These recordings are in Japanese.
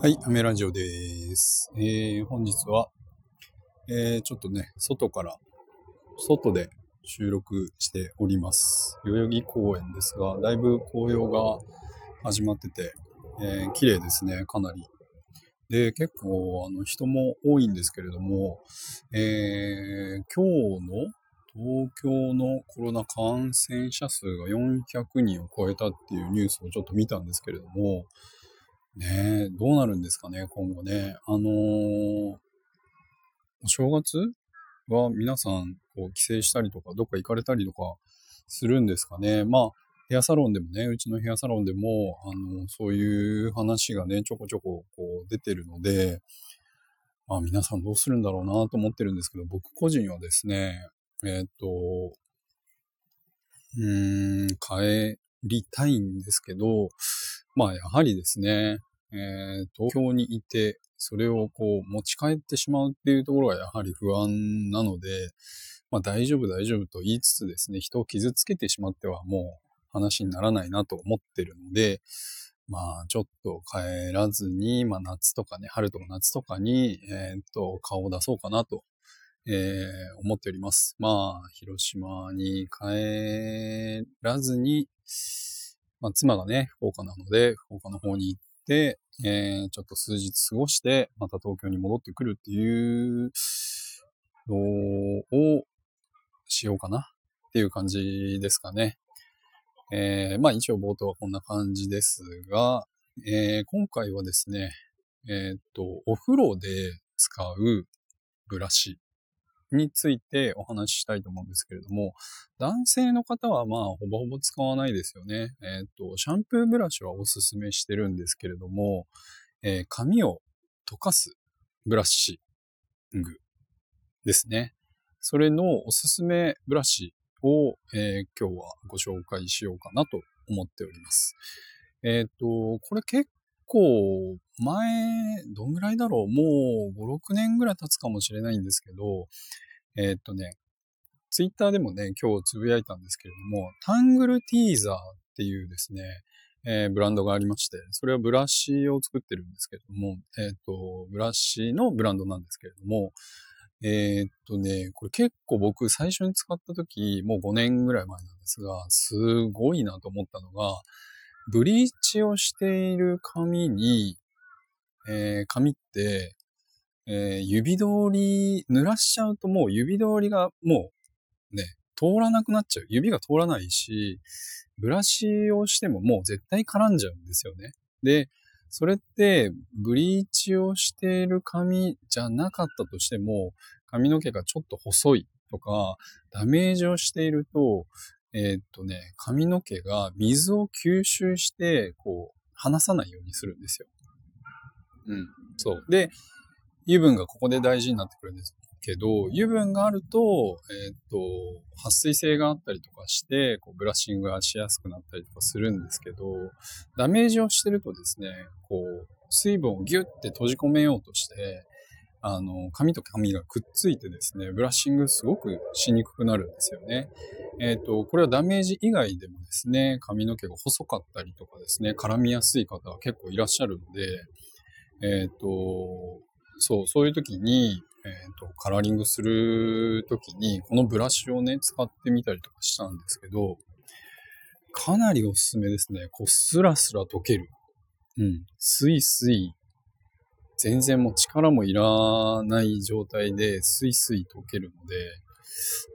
はい、アメラジオです。えー、本日は、えー、ちょっとね、外から、外で収録しております。代々木公園ですが、だいぶ紅葉が始まってて、えー、綺麗ですね、かなり。で、結構、あの、人も多いんですけれども、えー、今日の東京のコロナ感染者数が400人を超えたっていうニュースをちょっと見たんですけれども、ねえ、どうなるんですかね、今後ね。あのー、お正月は皆さん、こう、帰省したりとか、どっか行かれたりとかするんですかね。まあ、ヘアサロンでもね、うちのヘアサロンでも、あの、そういう話がね、ちょこちょこ、こう、出てるので、まあ、皆さんどうするんだろうなと思ってるんですけど、僕個人はですね、えっ、と、うーん、帰りたいんですけど、まあ、やはりですね、えー、東京にいて、それをこう持ち帰ってしまうっていうところがやはり不安なので、まあ大丈夫大丈夫と言いつつですね、人を傷つけてしまってはもう話にならないなと思ってるので、まあちょっと帰らずに、まあ夏とかね、春とか夏とかに、えー、っと、顔を出そうかなと、えー、思っております。まあ、広島に帰らずに、まあ妻がね、福岡なので、福岡の方に行って、えー、ちょっと数日過ごして、また東京に戻ってくるっていうのをしようかなっていう感じですかね。えー、まあ一応冒頭はこんな感じですが、えー、今回はですね、えっと、お風呂で使うブラシについてお話ししたいと思うんですけれども、男性の方はまあほぼほぼ使わないですよね。えっ、と、シャンプーブラシはおすすめしてるんですけれども、えー、髪を溶かすブラッシングですね。それのおすすめブラシを、えー、今日はご紹介しようかなと思っております。えっ、と、これ結構前、どんぐらいだろう？もう5、6年ぐらい経つかもしれないんですけど、えー、っとね、ツイッターでもね、今日つぶやいたんですけれども、タングルティーザーっていうですね、えー、ブランドがありまして、それはブラシを作ってるんですけれども、えっ、と、ブラシのブランドなんですけれども、えっとね、これ結構僕最初に使った時、もう5年ぐらい前なんですが、すごいなと思ったのが、ブリーチをしている髪に、えー、髪って、えー、指通り、濡らしちゃうともう指通りがもうね、通らなくなっちゃう。指が通らないし、ブラシをしてももう絶対絡んじゃうんですよね。で、それって、ブリーチをしている髪じゃなかったとしても、髪の毛がちょっと細いとか、ダメージをしていると、えー、っとね、髪の毛が水を吸収して、こう、離さないようにするんですよ。うん。そう。で、油分がここで大事になってくるんですけど、油分があると、えー、っと、撥水性があったりとかして、こう、ブラッシングがしやすくなったりとかするんですけど、ダメージをしてるとですね、こう、水分をギュッて閉じ込めようとして、あの、髪と髪がくっついてですね、ブラッシングすごくしにくくなるんですよね。えっ、ー、と、これはダメージ以外でもですね、髪の毛が細かったりとかですね、絡みやすい方は結構いらっしゃるので、えっ、ー、と、そう、そういう時に、えっ、ー、と、カラーリングする時に、このブラシをね、使ってみたりとかしたんですけど、かなりおすすめですね。こう、スラスラ溶ける。うん。スイスイ全然もう力もいらない状態でスイスイ溶けるので、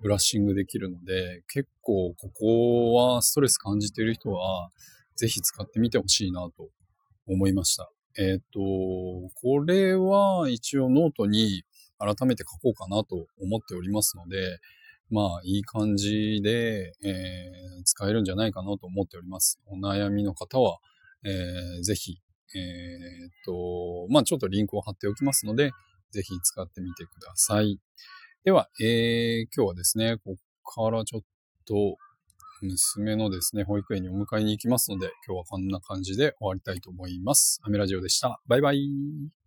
ブラッシングできるので、結構ここはストレス感じている人は、ぜひ使ってみてほしいなと思いました。えっ、ー、と、これは一応ノートに改めて書こうかなと思っておりますので、まあ、いい感じで、えー、使えるんじゃないかなと思っております。お悩みの方は、えー、ぜひえー、っと、まあ、ちょっとリンクを貼っておきますので、ぜひ使ってみてください。では、えー、今日はですね、こっからちょっと、娘のですね、保育園にお迎えに行きますので、今日はこんな感じで終わりたいと思います。アメラジオでした。バイバイ。